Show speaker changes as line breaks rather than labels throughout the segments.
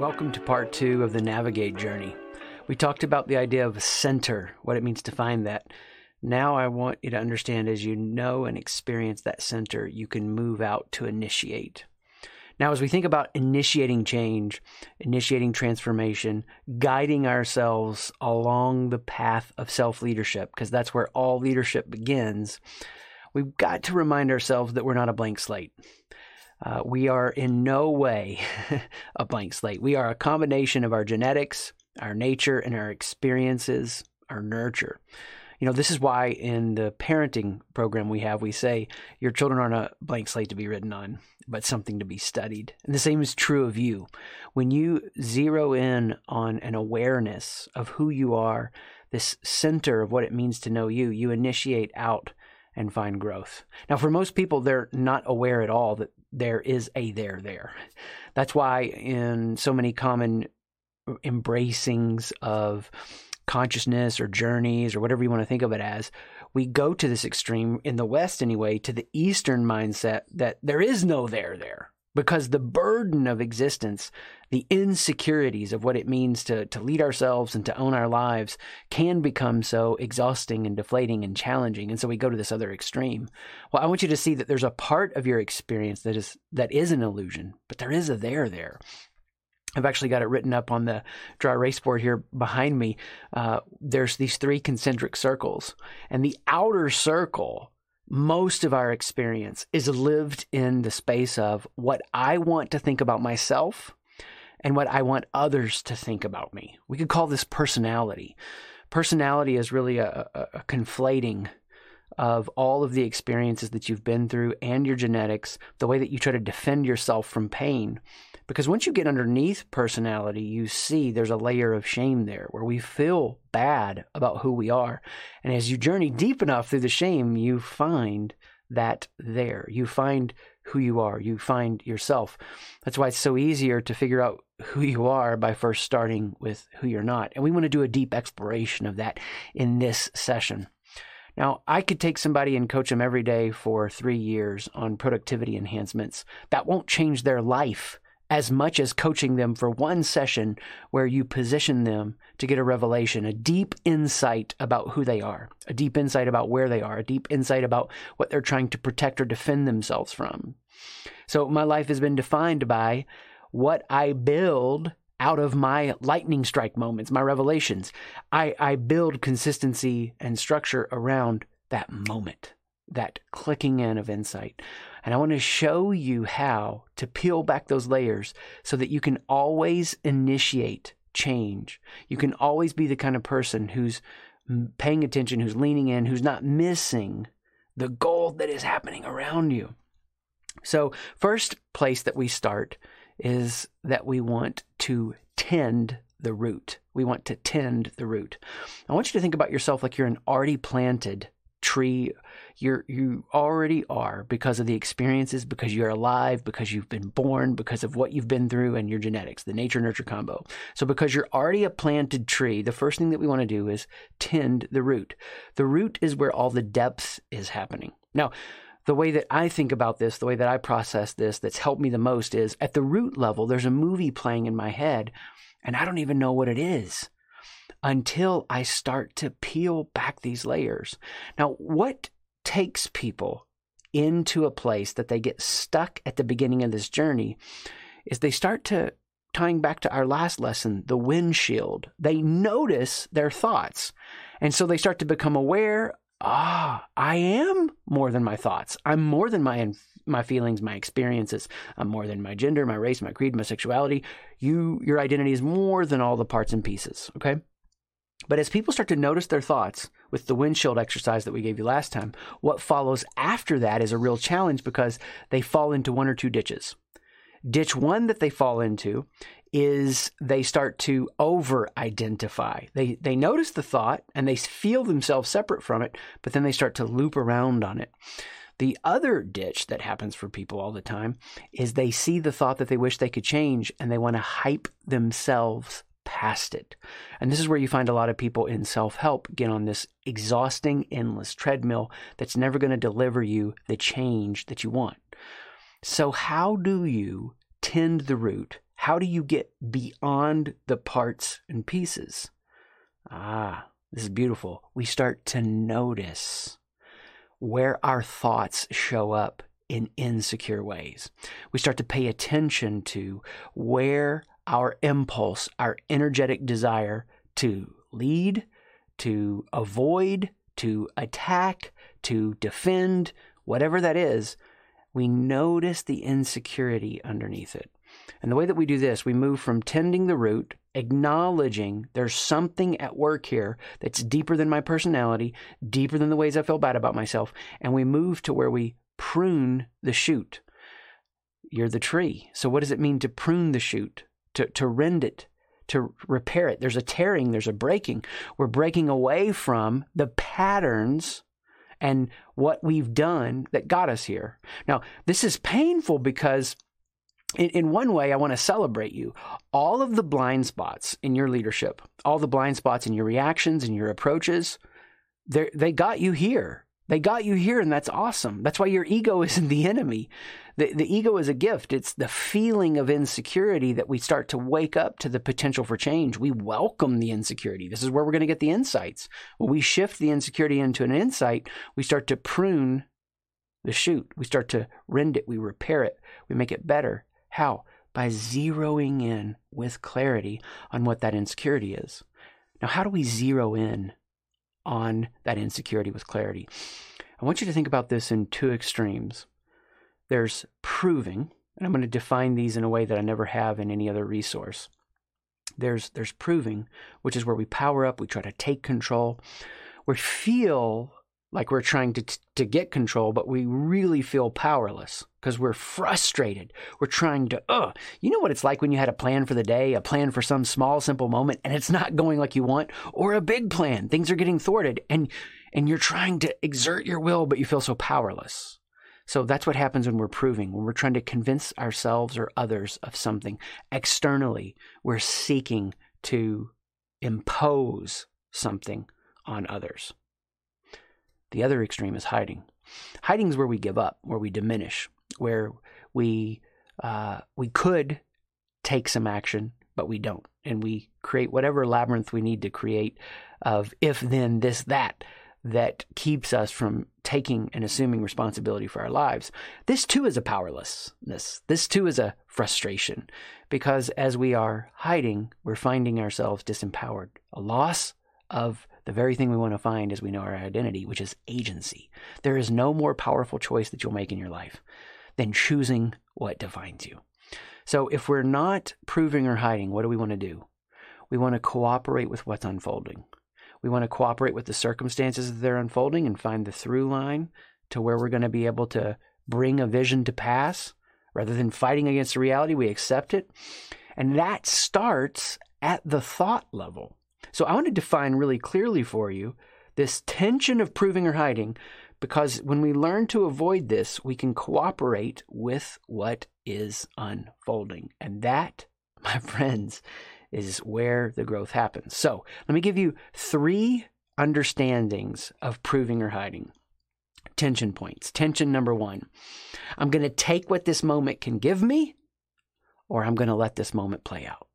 Welcome to part two of the Navigate journey. We talked about the idea of a center, what it means to find that. Now, I want you to understand as you know and experience that center, you can move out to initiate. Now, as we think about initiating change, initiating transformation, guiding ourselves along the path of self leadership, because that's where all leadership begins, we've got to remind ourselves that we're not a blank slate. Uh, we are in no way a blank slate. We are a combination of our genetics, our nature, and our experiences, our nurture. You know, this is why in the parenting program we have, we say your children aren't a blank slate to be written on, but something to be studied. And the same is true of you. When you zero in on an awareness of who you are, this center of what it means to know you, you initiate out and find growth. Now, for most people, they're not aware at all that there is a there there. That's why in so many common embracings of consciousness or journeys or whatever you want to think of it as, we go to this extreme in the West anyway, to the Eastern mindset that there is no there there because the burden of existence, the insecurities of what it means to, to lead ourselves and to own our lives can become so exhausting and deflating and challenging. And so we go to this other extreme. Well, I want you to see that there's a part of your experience that is that is an illusion, but there is a there there. I've actually got it written up on the dry erase board here behind me. Uh, there's these three concentric circles, and the outer circle most of our experience is lived in the space of what I want to think about myself and what I want others to think about me. We could call this personality. Personality is really a, a, a conflating of all of the experiences that you've been through and your genetics, the way that you try to defend yourself from pain. Because once you get underneath personality, you see there's a layer of shame there where we feel bad about who we are. And as you journey deep enough through the shame, you find that there. You find who you are, you find yourself. That's why it's so easier to figure out who you are by first starting with who you're not. And we want to do a deep exploration of that in this session. Now, I could take somebody and coach them every day for three years on productivity enhancements. That won't change their life as much as coaching them for one session where you position them to get a revelation, a deep insight about who they are, a deep insight about where they are, a deep insight about what they're trying to protect or defend themselves from. So my life has been defined by what I build out of my lightning strike moments, my revelations. I, I build consistency and structure around that moment, that clicking in of insight. And I want to show you how to peel back those layers so that you can always initiate change. You can always be the kind of person who's mm, paying attention, who's leaning in, who's not missing the gold that is happening around you. So, first place that we start is that we want to tend the root. We want to tend the root. I want you to think about yourself like you're an already planted tree you're you already are because of the experiences because you're alive because you've been born because of what you've been through and your genetics the nature nurture combo so because you're already a planted tree the first thing that we want to do is tend the root the root is where all the depth is happening now the way that I think about this, the way that I process this, that's helped me the most is at the root level, there's a movie playing in my head, and I don't even know what it is until I start to peel back these layers. Now, what takes people into a place that they get stuck at the beginning of this journey is they start to tying back to our last lesson, the windshield. They notice their thoughts. And so they start to become aware, ah, I am more than my thoughts. I'm more than my my feelings, my experiences. I'm more than my gender, my race, my creed, my sexuality. You your identity is more than all the parts and pieces, okay? But as people start to notice their thoughts with the windshield exercise that we gave you last time, what follows after that is a real challenge because they fall into one or two ditches. Ditch one that they fall into is they start to over identify. They, they notice the thought and they feel themselves separate from it, but then they start to loop around on it. The other ditch that happens for people all the time is they see the thought that they wish they could change and they want to hype themselves past it. And this is where you find a lot of people in self help get on this exhausting, endless treadmill that's never going to deliver you the change that you want. So, how do you tend the root? How do you get beyond the parts and pieces? Ah, this is beautiful. We start to notice where our thoughts show up in insecure ways. We start to pay attention to where our impulse, our energetic desire to lead, to avoid, to attack, to defend, whatever that is, we notice the insecurity underneath it. And the way that we do this, we move from tending the root, acknowledging there's something at work here that's deeper than my personality, deeper than the ways I feel bad about myself, and we move to where we prune the shoot. You're the tree. So, what does it mean to prune the shoot? To, to rend it, to repair it. There's a tearing, there's a breaking. We're breaking away from the patterns and what we've done that got us here. Now, this is painful because in, one way, I want to celebrate you. All of the blind spots in your leadership, all the blind spots in your reactions and your approaches, they got you here. They got you here, and that's awesome. That's why your ego isn't the enemy. The, the ego is a gift. It's the feeling of insecurity that we start to wake up to the potential for change. We welcome the insecurity. This is where we're going to get the insights. When we shift the insecurity into an insight, we start to prune the shoot. We start to rend it. We repair it. We make it better. How? By zeroing in with clarity on what that insecurity is. Now, how do we zero in on that insecurity with clarity? I want you to think about this in two extremes. There's proving, and I'm going to define these in a way that I never have in any other resource. There's there's proving, which is where we power up, we try to take control. We feel like we're trying to, to get control, but we really feel powerless because we're frustrated. We're trying to, oh, you know what it's like when you had a plan for the day, a plan for some small, simple moment, and it's not going like you want, or a big plan. Things are getting thwarted, and, and you're trying to exert your will, but you feel so powerless. So that's what happens when we're proving, when we're trying to convince ourselves or others of something. Externally, we're seeking to impose something on others. The other extreme is hiding. Hiding is where we give up, where we diminish, where we uh, we could take some action, but we don't, and we create whatever labyrinth we need to create of if then this that that keeps us from taking and assuming responsibility for our lives. This too is a powerlessness. This too is a frustration because as we are hiding, we're finding ourselves disempowered, a loss of the very thing we want to find as we know our identity, which is agency. There is no more powerful choice that you'll make in your life than choosing what defines you. So if we're not proving or hiding, what do we want to do? We want to cooperate with what's unfolding. We want to cooperate with the circumstances that they're unfolding and find the through line to where we're going to be able to bring a vision to pass. Rather than fighting against the reality, we accept it. And that starts at the thought level. So I want to define really clearly for you this tension of proving or hiding, because when we learn to avoid this, we can cooperate with what is unfolding. And that, my friends, is where the growth happens. So let me give you three understandings of proving or hiding. Tension points. Tension number one I'm going to take what this moment can give me, or I'm going to let this moment play out.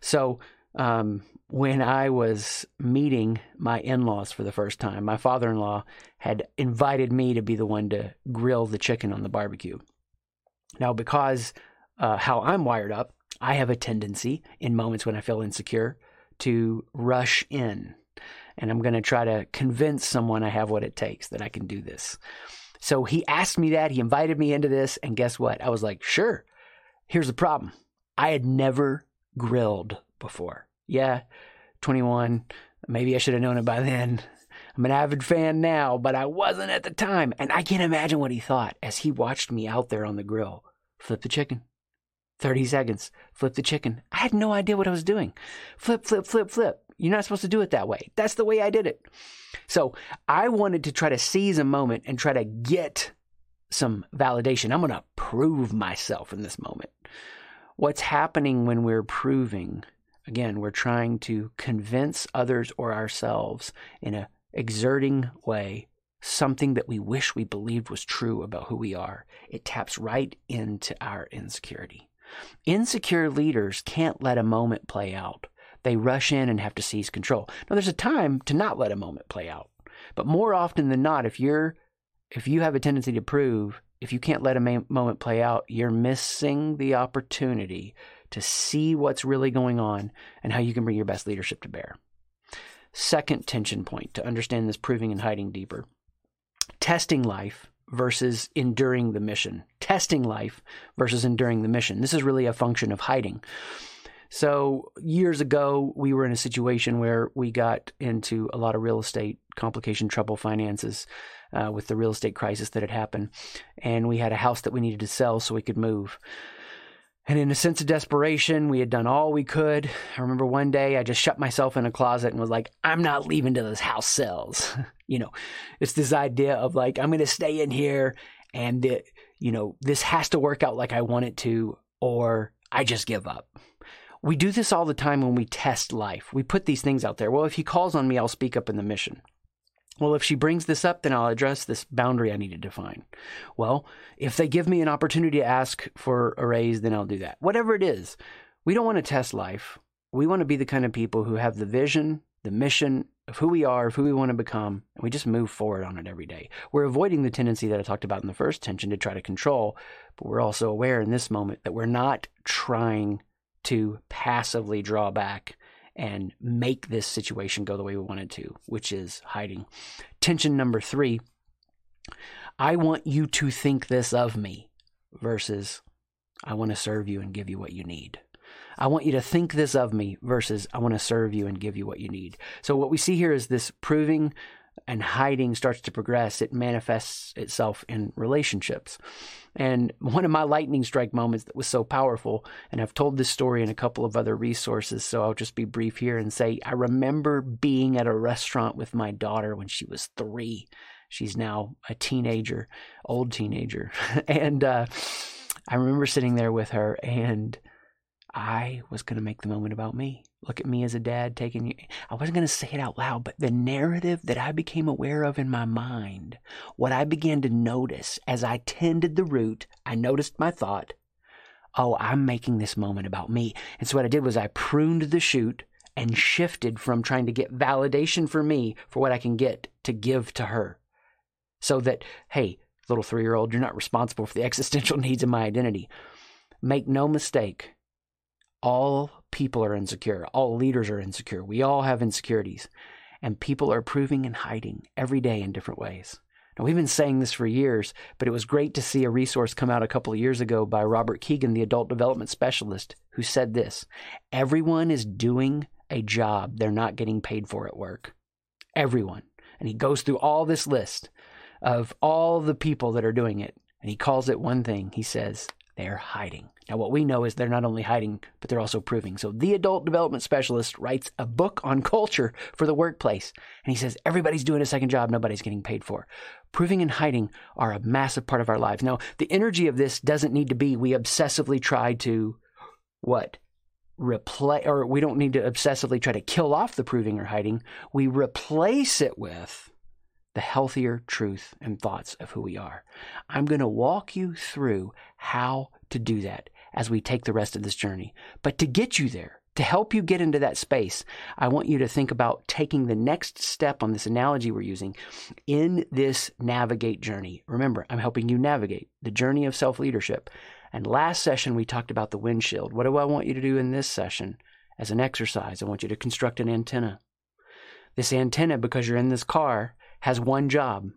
So, um, when I was meeting my in laws for the first time, my father in law had invited me to be the one to grill the chicken on the barbecue. Now, because uh, how I'm wired up, I have a tendency in moments when I feel insecure to rush in. And I'm going to try to convince someone I have what it takes, that I can do this. So he asked me that. He invited me into this. And guess what? I was like, sure. Here's the problem I had never grilled before yeah, 21. Maybe I should have known it by then. I'm an avid fan now, but I wasn't at the time. And I can't imagine what he thought as he watched me out there on the grill. Flip the chicken. 30 seconds. Flip the chicken. I had no idea what I was doing. Flip, flip, flip, flip. You're not supposed to do it that way. That's the way I did it. So I wanted to try to seize a moment and try to get some validation. I'm going to prove myself in this moment. What's happening when we're proving Again, we're trying to convince others or ourselves in a exerting way something that we wish we believed was true about who we are. It taps right into our insecurity. Insecure leaders can't let a moment play out. They rush in and have to seize control. Now there's a time to not let a moment play out. But more often than not, if you're if you have a tendency to prove, if you can't let a moment play out, you're missing the opportunity to see what's really going on and how you can bring your best leadership to bear. Second tension point to understand this proving and hiding deeper testing life versus enduring the mission. Testing life versus enduring the mission. This is really a function of hiding. So, years ago, we were in a situation where we got into a lot of real estate complication, trouble finances uh, with the real estate crisis that had happened. And we had a house that we needed to sell so we could move. And in a sense of desperation, we had done all we could. I remember one day I just shut myself in a closet and was like, I'm not leaving till this house sells. you know, it's this idea of like, I'm going to stay in here and, it, you know, this has to work out like I want it to, or I just give up. We do this all the time when we test life. We put these things out there. Well, if he calls on me, I'll speak up in the mission. Well, if she brings this up, then I'll address this boundary I need to define. Well, if they give me an opportunity to ask for a raise, then I'll do that. Whatever it is, we don't want to test life. We want to be the kind of people who have the vision, the mission of who we are, of who we want to become, and we just move forward on it every day. We're avoiding the tendency that I talked about in the first tension to try to control, but we're also aware in this moment that we're not trying to passively draw back and make this situation go the way we want it to, which is hiding. Tension number three I want you to think this of me versus I want to serve you and give you what you need. I want you to think this of me versus I want to serve you and give you what you need. So, what we see here is this proving and hiding starts to progress, it manifests itself in relationships. And one of my lightning strike moments that was so powerful, and I've told this story in a couple of other resources, so I'll just be brief here and say I remember being at a restaurant with my daughter when she was three. She's now a teenager, old teenager. and uh, I remember sitting there with her, and I was going to make the moment about me. Look at me as a dad taking you. I wasn't going to say it out loud, but the narrative that I became aware of in my mind, what I began to notice as I tended the root, I noticed my thought, oh, I'm making this moment about me. And so what I did was I pruned the shoot and shifted from trying to get validation for me for what I can get to give to her. So that, hey, little three year old, you're not responsible for the existential needs of my identity. Make no mistake all people are insecure. All leaders are insecure. We all have insecurities. And people are proving and hiding every day in different ways. Now, we've been saying this for years, but it was great to see a resource come out a couple of years ago by Robert Kegan, the adult development specialist, who said this Everyone is doing a job they're not getting paid for at work. Everyone. And he goes through all this list of all the people that are doing it. And he calls it one thing. He says, they're hiding. Now, what we know is they're not only hiding, but they're also proving. So, the adult development specialist writes a book on culture for the workplace. And he says, everybody's doing a second job, nobody's getting paid for. Proving and hiding are a massive part of our lives. Now, the energy of this doesn't need to be we obsessively try to what? Replace, or we don't need to obsessively try to kill off the proving or hiding. We replace it with the healthier truth and thoughts of who we are. I'm going to walk you through how to do that as we take the rest of this journey. But to get you there, to help you get into that space, I want you to think about taking the next step on this analogy we're using in this navigate journey. Remember, I'm helping you navigate the journey of self leadership. And last session, we talked about the windshield. What do I want you to do in this session? As an exercise, I want you to construct an antenna. This antenna, because you're in this car, has one job,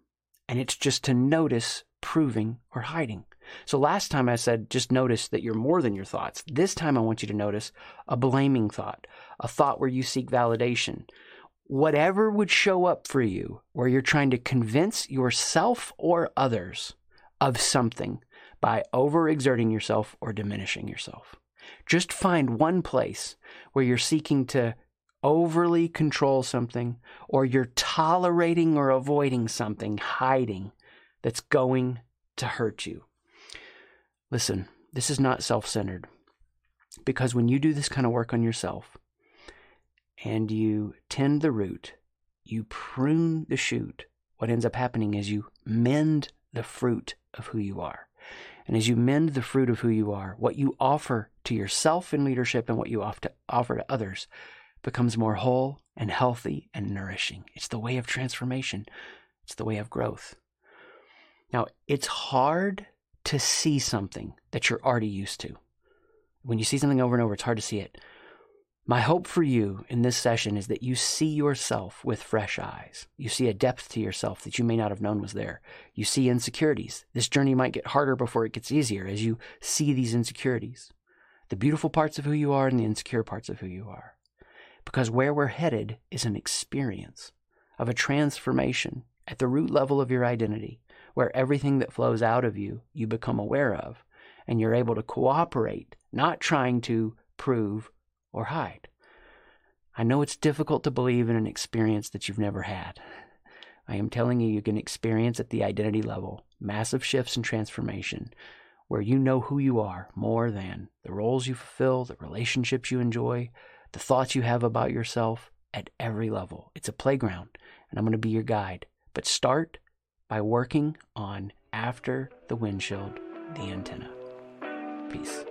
and it's just to notice proving or hiding. So last time I said just notice that you're more than your thoughts. This time I want you to notice a blaming thought, a thought where you seek validation. Whatever would show up for you where you're trying to convince yourself or others of something by overexerting yourself or diminishing yourself. Just find one place where you're seeking to overly control something, or you're tolerating or avoiding something, hiding that's going to hurt you. Listen, this is not self centered. Because when you do this kind of work on yourself and you tend the root, you prune the shoot, what ends up happening is you mend the fruit of who you are. And as you mend the fruit of who you are, what you offer to yourself in leadership and what you offer to others becomes more whole and healthy and nourishing. It's the way of transformation, it's the way of growth. Now, it's hard to see something that you're already used to. When you see something over and over, it's hard to see it. My hope for you in this session is that you see yourself with fresh eyes. You see a depth to yourself that you may not have known was there. You see insecurities. This journey might get harder before it gets easier as you see these insecurities. The beautiful parts of who you are and the insecure parts of who you are. Because where we're headed is an experience of a transformation at the root level of your identity, where everything that flows out of you, you become aware of, and you're able to cooperate, not trying to prove or hide. I know it's difficult to believe in an experience that you've never had. I am telling you, you can experience at the identity level massive shifts and transformation where you know who you are more than the roles you fulfill, the relationships you enjoy, the thoughts you have about yourself at every level. It's a playground, and I'm going to be your guide. But start by working on after the windshield, the antenna. Peace.